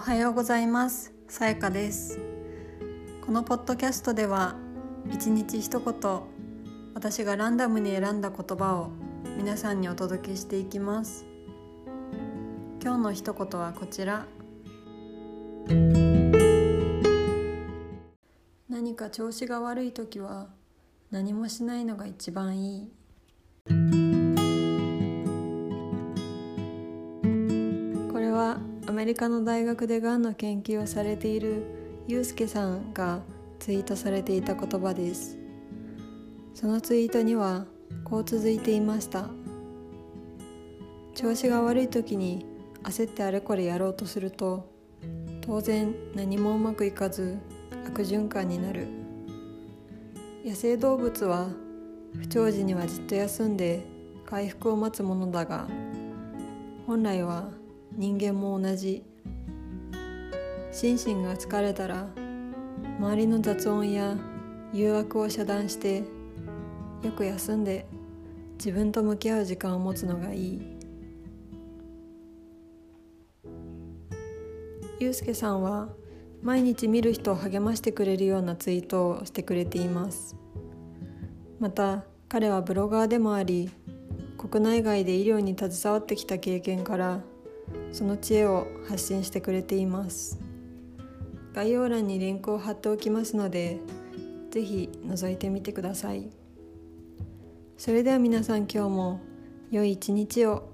おはようございます。さやかです。このポッドキャストでは一日一言私がランダムに選んだ言葉を皆さんにお届けしていきます。今日の一言はこちら。何か調子が悪い時は何もしないのが一番いい。メリカの大学でがんの研究をされているユうスケさんがツイートされていた言葉です。そのツイートにはこう続いていました。調子が悪い時に焦ってあれこれやろうとすると当然何もうまくいかず悪循環になる。野生動物は不調時にはじっと休んで回復を待つものだが本来は人間も同じ。心身が疲れたら周りの雑音や誘惑を遮断してよく休んで自分と向き合う時間を持つのがいい。ゆうすけさんは毎日見る人を励ましてくれるようなツイートをしてくれています。また彼はブロガーでもあり国内外で医療に携わってきた経験からその知恵を発信してくれています。概要欄にリンクを貼っておきますので是非覗いてみてください。それでは皆さん今日も良い一日を。